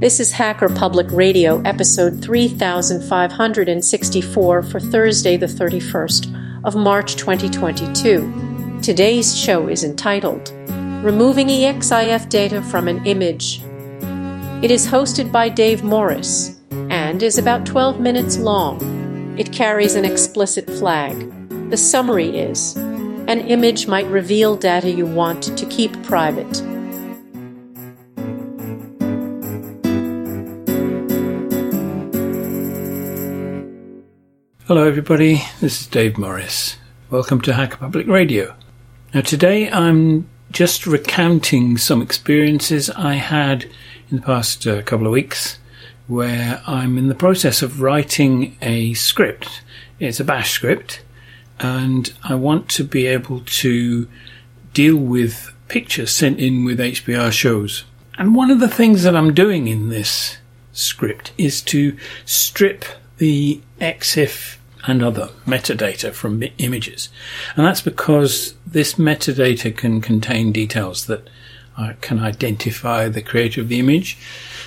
This is Hacker Public Radio, episode 3564 for Thursday, the 31st of March 2022. Today's show is entitled Removing EXIF Data from an Image. It is hosted by Dave Morris and is about 12 minutes long. It carries an explicit flag. The summary is An image might reveal data you want to keep private. Hello, everybody. This is Dave Morris. Welcome to Hacker Public Radio. Now, today I'm just recounting some experiences I had in the past uh, couple of weeks where I'm in the process of writing a script. It's a bash script, and I want to be able to deal with pictures sent in with HPR shows. And one of the things that I'm doing in this script is to strip the EXIF and other metadata from images. And that's because this metadata can contain details that uh, can identify the creator of the image.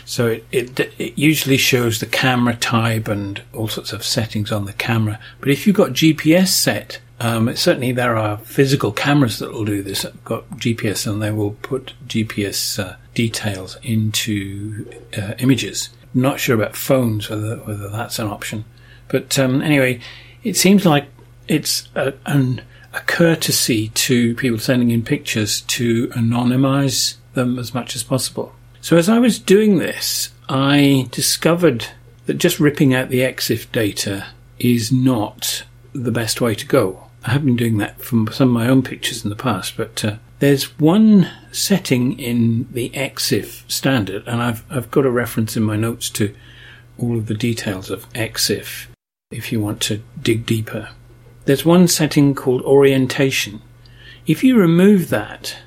So it, it, it, usually shows the camera type and all sorts of settings on the camera. But if you've got GPS set, um, certainly there are physical cameras that will do this. Have got GPS and they will put GPS uh, details into uh, images. Not sure about phones whether whether that's an option. But um, anyway, it seems like it's a, an, a courtesy to people sending in pictures to anonymize them as much as possible. So as I was doing this, I discovered that just ripping out the EXIF data is not the best way to go. I have been doing that from some of my own pictures in the past, but uh, there's one setting in the EXIF standard, and I've, I've got a reference in my notes to all of the details of EXIF if you want to dig deeper. There's one setting called orientation. If you remove that,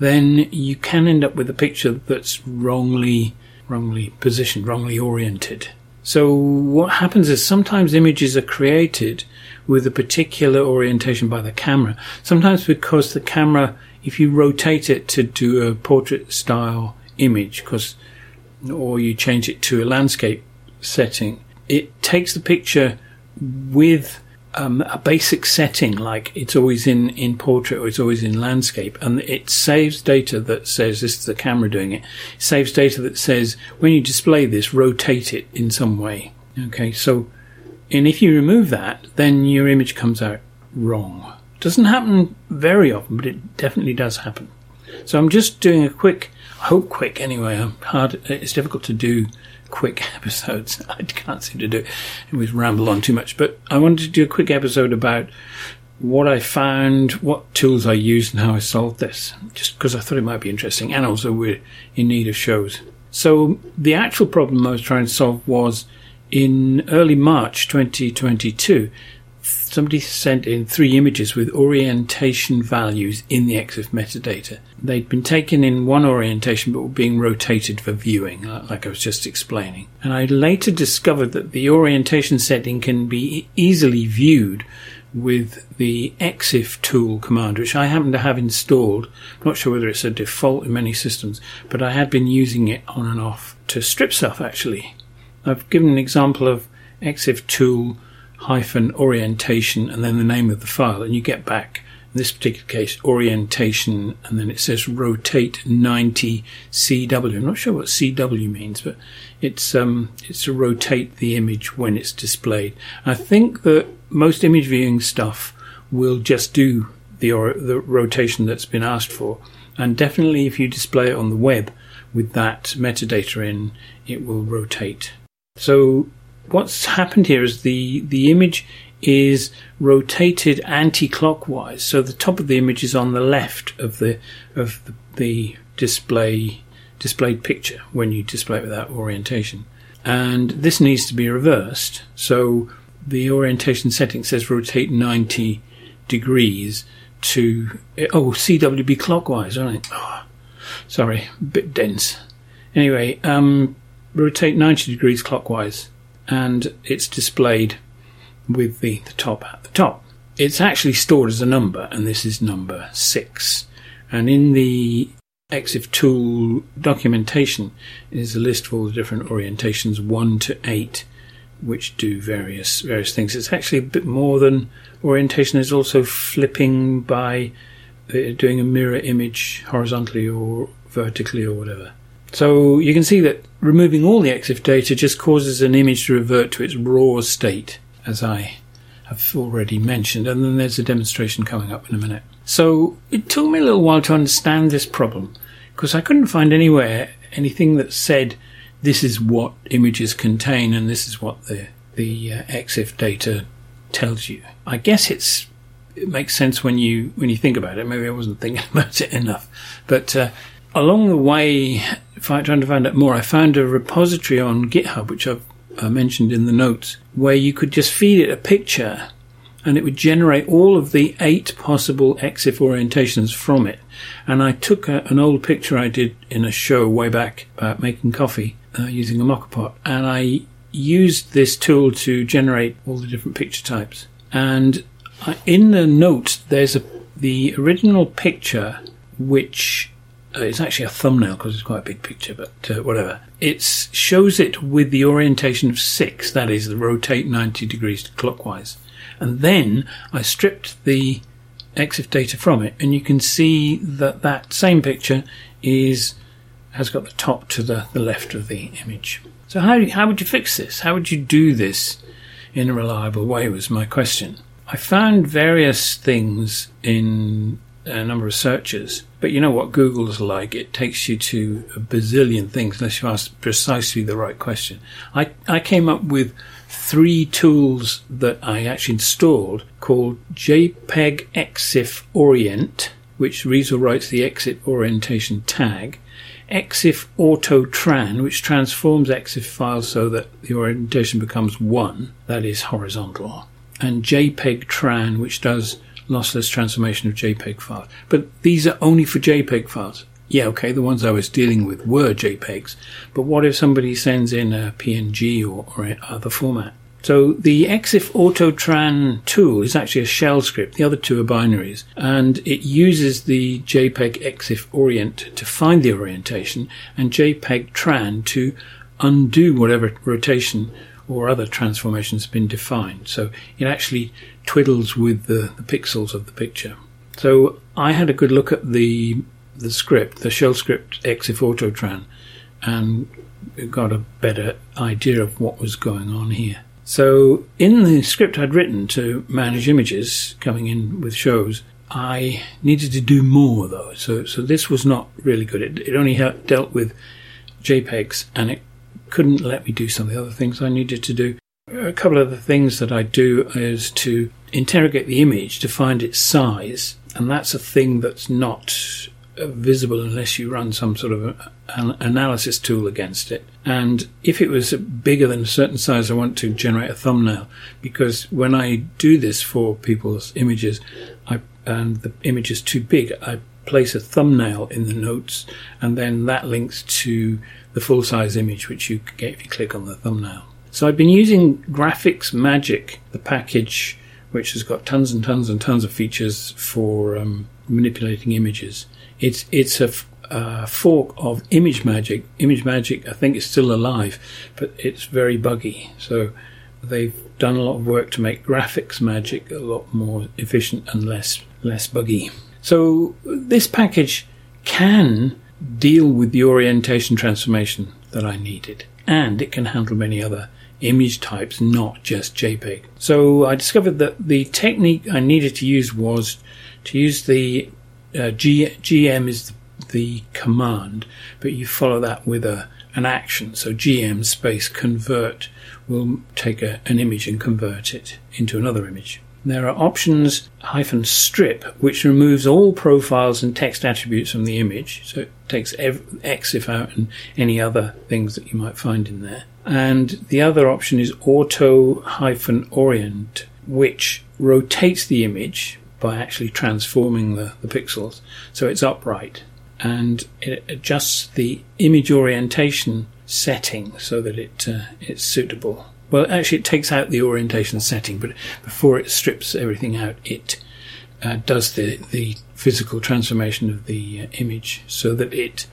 then you can end up with a picture that's wrongly, wrongly positioned, wrongly oriented. So what happens is sometimes images are created with a particular orientation by the camera. Sometimes because the camera, if you rotate it to do a portrait style image, because, or you change it to a landscape setting, it takes the picture with um, a basic setting, like it's always in, in portrait or it's always in landscape, and it saves data that says this is the camera doing it. Saves data that says when you display this, rotate it in some way. Okay, so and if you remove that, then your image comes out wrong. Doesn't happen very often, but it definitely does happen. So I'm just doing a quick, I hope quick anyway. I'm hard. It's difficult to do quick episodes. I can't seem to do it. We ramble on too much, but I wanted to do a quick episode about what I found, what tools I used, and how I solved this, just because I thought it might be interesting. And also, we're in need of shows. So, the actual problem I was trying to solve was in early March 2022 somebody sent in three images with orientation values in the EXIF metadata. They'd been taken in one orientation but were being rotated for viewing, like I was just explaining. And I later discovered that the orientation setting can be easily viewed with the EXIF tool command, which I happen to have installed. I'm not sure whether it's a default in many systems, but I had been using it on and off to strip stuff actually. I've given an example of EXIF tool hyphen orientation and then the name of the file, and you get back, in this particular case, orientation, and then it says rotate 90 CW. I'm not sure what CW means, but it's um, it's to rotate the image when it's displayed. I think that most image viewing stuff will just do the or- the rotation that's been asked for, and definitely if you display it on the web with that metadata in, it will rotate. So what's happened here is the, the image is rotated anti-clockwise. So the top of the image is on the left of the of the, display displayed picture when you display it without orientation. And this needs to be reversed. So the orientation setting says rotate 90 degrees to oh CWB clockwise, right? Oh, sorry, a bit dense. Anyway, um, rotate 90 degrees clockwise and it's displayed with the, the top at the top. It's actually stored as a number, and this is number six. And in the EXIF tool documentation is a list of all the different orientations, 1 to 8, which do various various things. It's actually a bit more than orientation. There's also flipping by uh, doing a mirror image horizontally or vertically or whatever. So you can see that removing all the EXIF data just causes an image to revert to its raw state, as I have already mentioned, and then there's a demonstration coming up in a minute. So it took me a little while to understand this problem because I couldn't find anywhere anything that said this is what images contain and this is what the the uh, EXIF data tells you. I guess it's it makes sense when you when you think about it. Maybe I wasn't thinking about it enough, but uh, along the way, trying to find out more, I found a repository on GitHub, which I've mentioned in the notes, where you could just feed it a picture and it would generate all of the eight possible EXIF orientations from it. And I took a, an old picture I did in a show way back about making coffee uh, using a Moka and I used this tool to generate all the different picture types. And I, in the notes, there's a the original picture, which uh, it's actually a thumbnail because it's quite a big picture, but uh, whatever. It shows it with the orientation of six, that is, the rotate 90 degrees clockwise. And then I stripped the EXIF data from it, and you can see that that same picture is has got the top to the, the left of the image. So how how would you fix this? How would you do this in a reliable way? Was my question. I found various things in a number of searches, but you know what Google's like. It takes you to a bazillion things unless you ask precisely the right question. I, I came up with three tools that I actually installed called JPEG EXIF Orient, which reads or writes the EXIF orientation tag, EXIF Auto Tran, which transforms EXIF files so that the orientation becomes one, that is horizontal, and jpegtran, which does lossless transformation of JPEG files. But these are only for JPEG files. Yeah, okay, the ones I was dealing with were JPEGs, but what if somebody sends in a PNG or, or other format? So the exifautotran tool is actually a shell script. The other two are binaries, and it uses the jpegexiforient to find the orientation and jpegtran to undo whatever rotation or other transformations been defined. So it actually twiddles with the, the pixels of the picture. So I had a good look at the the script, the shell script exifautotran, and got a better idea of what was going on here. So, in the script I'd written to manage images coming in with shows, I needed to do more though. So, so this was not really good. It, it only dealt with JPEGs and it couldn't let me do some of the other things I needed to do. A couple of the things that I do is to interrogate the image to find its size, and that's a thing that's not uh, visible unless you run some sort of an analysis tool against it. And if it was bigger than a certain size, I want to generate a thumbnail because when I do this for people's images, I, and the image is too big, I place a thumbnail in the notes, and then that links to the full size image, which you get if you click on the thumbnail. So I've been using GraphicsMagick, the package which has got tons and tons and tons of features for um, manipulating images. It's it's a uh, fork of ImageMagick. Image Magic, I think, is still alive, but it's very buggy. So they've done a lot of work to make GraphicsMagick a lot more efficient and less less buggy. So this package can deal with the orientation transformation that I needed, and it can handle many other image types, not just JPEG. So I discovered that the technique I needed to use was to use the uh, G- GM is the the command, but you follow that with a an action. So gm space convert will take a, an image and convert it into another image. There are options hyphen strip, which removes all profiles and text attributes from the image. So it takes EXIF out and any other things that you might find in there. And the other option is auto hyphen orient, which rotates the image by actually transforming the, the pixels so it's upright and it adjusts the image orientation setting so that it uh, it's suitable. Well, actually, it takes out the orientation setting, but before it strips everything out, it uh, does the, the physical transformation of the uh, image so that it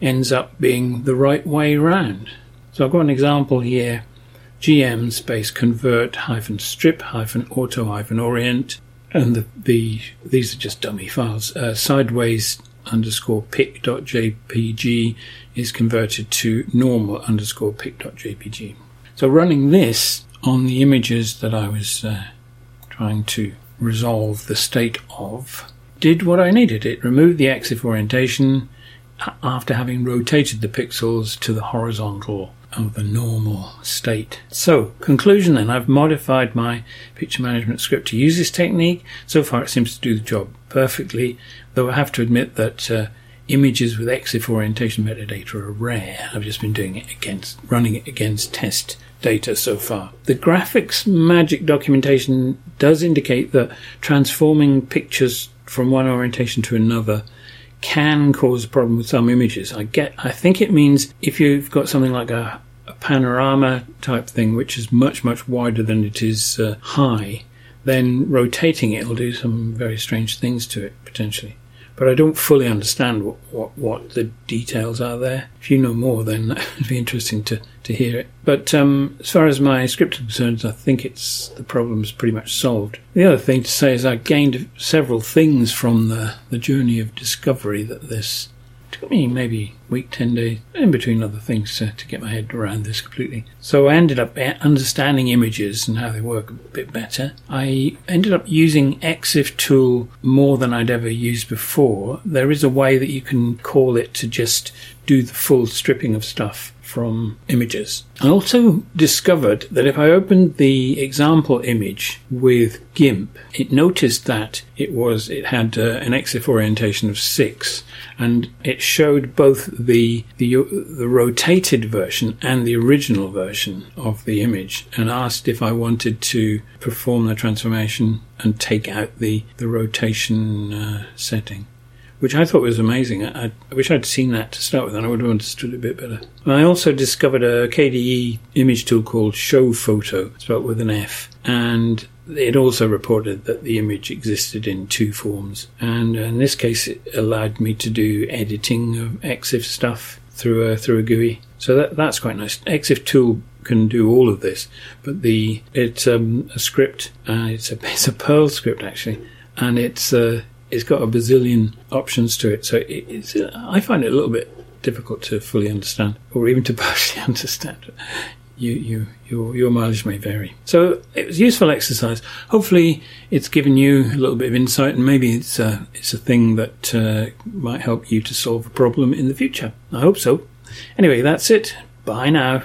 ends up being the right way round. So I've got an example here. Gm space convert hyphen strip hyphen auto hyphen orient. And the, the these are just dummy files. Uh, sideways underscore pic.jpg is converted to normal underscore pic.jpg so running this on the images that I was uh, trying to resolve the state of did what I needed. It removed the EXIF orientation after having rotated the pixels to the horizontal of the normal state. So, conclusion then, I've modified my picture management script to use this technique. So far, it seems to do the job perfectly, though I have to admit that uh, images with EXIF orientation metadata are rare. I've just been doing it against, running it against test data so far. The GraphicsMagick documentation does indicate that transforming pictures from one orientation to another can cause a problem with some images. I get, I think it means if you've got something like a, a panorama type thing, which is much, much wider than it is uh, high, then rotating it will do some very strange things to it potentially but I don't fully understand what, what, what, the details are there. If you know more, then it'd be interesting to, to hear it. But um, as far as my script is concerned, I think it's the problem's pretty much solved. The other thing to say is I gained several things from the, the journey of discovery that this took me maybe week, 10 days, in between other things, to, to get my head around this completely. So I ended up eh, understanding images and how they work a bit better. I ended up using EXIF tool more than I'd ever used before. There is a way that you can call it to just do the full stripping of stuff from images. I also discovered that if I opened the example image with GIMP, it noticed that it was it had uh, an EXIF orientation of six, and it showed both the the the rotated version and the original version of the image, and asked if I wanted to perform the transformation and take out the the rotation uh, setting which I thought was amazing. I, I, wish I'd seen that to start with, and I would have understood it a bit better. I also discovered a KDE image tool called Showfoto, spelled with an F, and it also reported that the image existed in two forms. And in this case, it allowed me to do editing of EXIF stuff through a through a GUI. So that that's quite nice. EXIF tool can do all of this, but the it's um, a script. Uh, it's a it's a Perl script actually, and it's uh, it's got a bazillion options to it. So it's, I find it a little bit difficult to fully understand, or even to partially understand. You, you, your, your mileage may vary. So it was useful exercise. Hopefully, it's given you a little bit of insight, and maybe it's a, it's a thing that uh, might help you to solve a problem in the future. I hope so. Anyway, that's it. Bye now.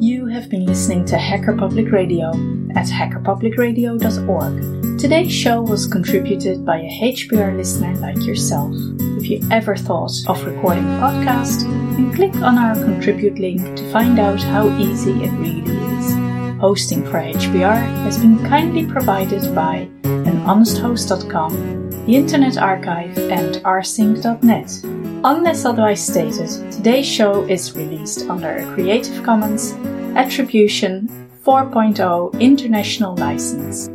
You have been listening to Hacker Public Radio at hackerpublicradio.org. Today's show was contributed by a HPR listener like yourself. If you ever thought of recording a podcast, then click on our contribute link to find out how easy it really is. Hosting for HPR has been kindly provided by anhonesthost.com, the Internet Archive, and rsync.net. Unless otherwise stated, today's show is released under a Creative Commons Attribution 4.0 International License.